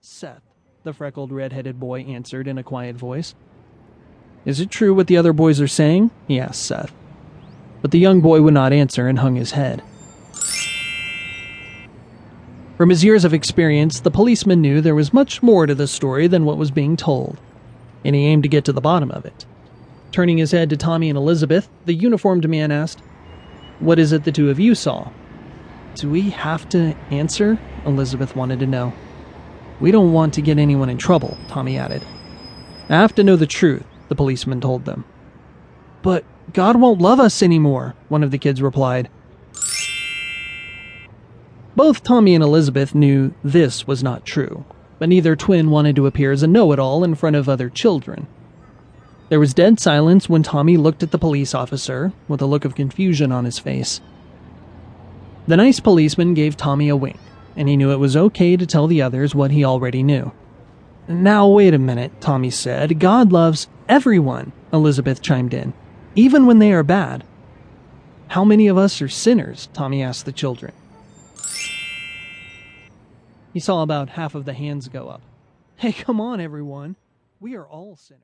Seth, the freckled red-headed boy answered in a quiet voice. Is it true what the other boys are saying? he asked Seth. But the young boy would not answer and hung his head. From his years of experience, the policeman knew there was much more to the story than what was being told, and he aimed to get to the bottom of it. Turning his head to Tommy and Elizabeth, the uniformed man asked, What is it the two of you saw? Do we have to answer? Elizabeth wanted to know. We don't want to get anyone in trouble, Tommy added. I have to know the truth, the policeman told them. But God won't love us anymore, one of the kids replied. Both Tommy and Elizabeth knew this was not true, but neither twin wanted to appear as a know it all in front of other children. There was dead silence when Tommy looked at the police officer with a look of confusion on his face. The nice policeman gave Tommy a wink, and he knew it was okay to tell the others what he already knew. Now, wait a minute, Tommy said. God loves everyone, Elizabeth chimed in, even when they are bad. How many of us are sinners? Tommy asked the children. He saw about half of the hands go up. Hey, come on, everyone. We are all sinners.